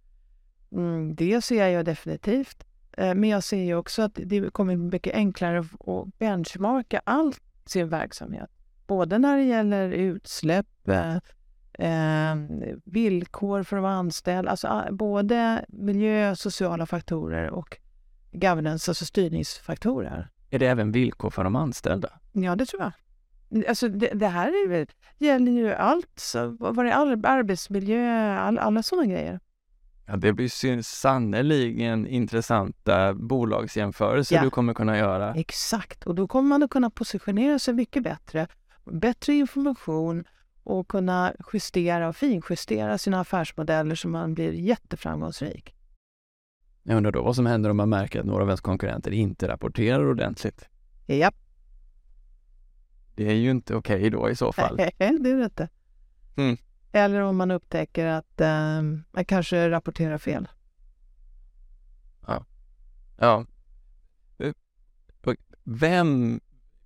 Mm, det ser jag definitivt. Men jag ser ju också att det kommer mycket enklare att benchmarka all sin verksamhet. Både när det gäller utsläpp, eh, villkor för de anställda, alltså både miljö, sociala faktorer och governance, alltså styrningsfaktorer. Är det även villkor för de anställda? Ja, det tror jag. Alltså det, det här är, gäller ju allt, så, vad är arbetsmiljö, all, alla sådana grejer. Ja, det blir sannerligen intressanta bolagsjämförelser ja. du kommer kunna göra. Exakt, och då kommer man att kunna positionera sig mycket bättre. Bättre information och kunna justera och finjustera sina affärsmodeller så man blir jätteframgångsrik. Jag undrar då vad som händer om man märker att några av ens konkurrenter inte rapporterar ordentligt? Japp. Det är ju inte okej okay då i så fall. Nej, det är det inte. Mm. Eller om man upptäcker att eh, man kanske rapporterar fel. Ja. Ja. Eh, vem,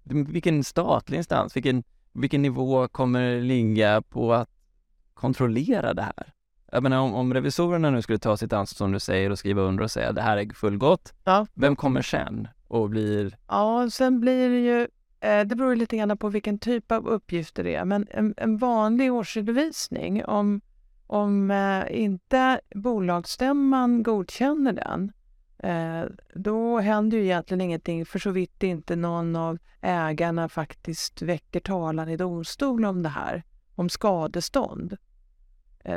vilken statlig instans, vilken vilken nivå kommer ligga på att kontrollera det här? Jag menar om, om revisorerna nu skulle ta sitt ansvar som du säger och skriva under och säga det här är fullgott. Ja. Vem kommer sen och blir? Ja, sen blir det ju Eh, det beror lite grann på vilken typ av uppgifter det är. Men en, en vanlig årsredovisning, om, om eh, inte bolagsstämman godkänner den, eh, då händer ju egentligen ingenting för så vitt inte någon av ägarna faktiskt väcker talan i domstol om det här, om skadestånd.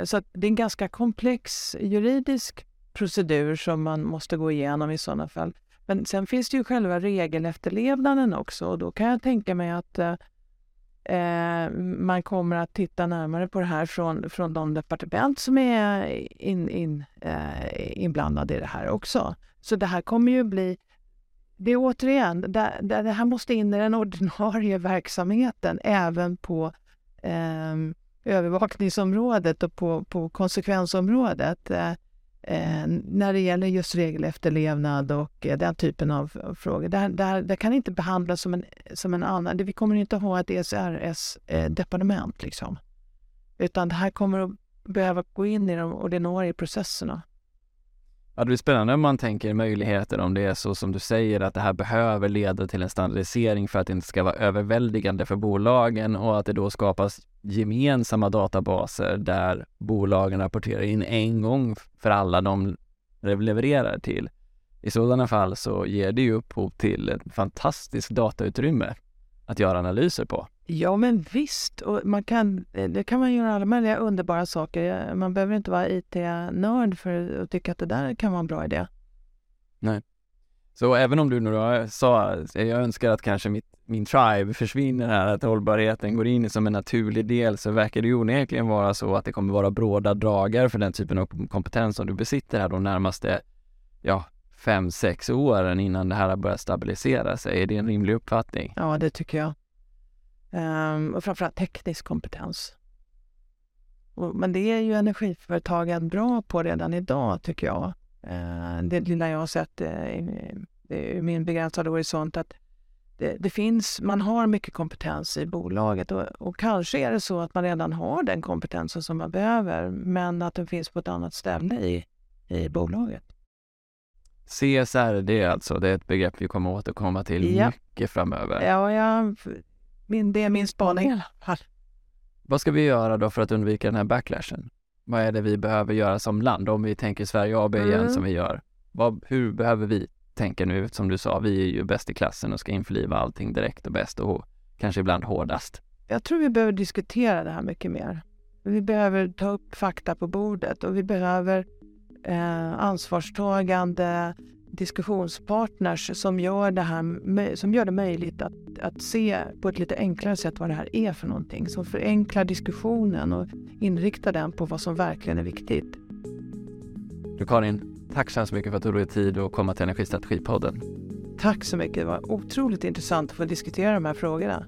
Så det är en ganska komplex juridisk procedur som man måste gå igenom i sådana fall. Men sen finns det ju själva regelefterlevnaden också och då kan jag tänka mig att eh, eh, man kommer att titta närmare på det här från, från de departement som är in, in, eh, inblandade i det här också. Så det här kommer ju bli det är återigen, det, det här måste in i den ordinarie verksamheten även på eh, övervakningsområdet och på, på konsekvensområdet. Eh, Eh, när det gäller just regelefterlevnad och eh, den typen av, eh, frågor. Det, det, det, kan inte behandlas som en, som en annan... Vi kommer inte att ha ett ESRS-departement, eh, liksom. Utan det här kommer att behöva gå in i de ordinarie processerna. Ja, det blir spännande om man tänker möjligheter om det är så som du säger att det här behöver leda till en standardisering för att det inte ska vara överväldigande för bolagen och att det då skapas gemensamma databaser där bolagen rapporterar in en gång för alla de levererar till. I sådana fall så ger det ju upphov till ett fantastiskt datautrymme att göra analyser på. Ja, men visst. Och man kan, det kan man göra alla möjliga underbara saker. Man behöver inte vara IT-nörd för att tycka att det där kan vara en bra idé. Nej. Så även om du nu då sa, jag önskar att kanske mitt, min tribe försvinner här, att hållbarheten går in som en naturlig del, så verkar det onekligen vara så att det kommer vara bråda dragar för den typen av kompetens som du besitter här de närmaste, ja, fem, sex åren innan det här har börjat stabilisera sig. Är det en rimlig uppfattning? Ja, det tycker jag. Ehm, och framförallt teknisk kompetens. Och, men det är ju energiföretagen bra på redan idag, tycker jag. Ehm, det lilla jag har sett eh, i, min begränsade horisont, att det, det, finns, man har mycket kompetens i bolaget och, och, kanske är det så att man redan har den kompetensen som man behöver, men att den finns på ett annat ställe i, i bolaget. CSRD alltså, det är ett begrepp vi kommer återkomma till ja. mycket framöver. Ja, ja min, det är min spaning i alla fall. Vad ska vi göra då för att undvika den här backlashen? Vad är det vi behöver göra som land om vi tänker Sverige AB igen mm. som vi gör? Vad, hur behöver vi tänka nu? Som du sa, vi är ju bäst i klassen och ska införliva allting direkt och bäst och kanske ibland hårdast. Jag tror vi behöver diskutera det här mycket mer. Vi behöver ta upp fakta på bordet och vi behöver eh, ansvarstagande diskussionspartners som gör det, här, som gör det möjligt att, att se på ett lite enklare sätt vad det här är för någonting. Som förenklar diskussionen och inriktar den på vad som verkligen är viktigt. Du Karin, tack så hemskt mycket för att du tog dig tid att komma till Energistrategipodden. Tack så mycket. Det var otroligt intressant att få diskutera de här frågorna.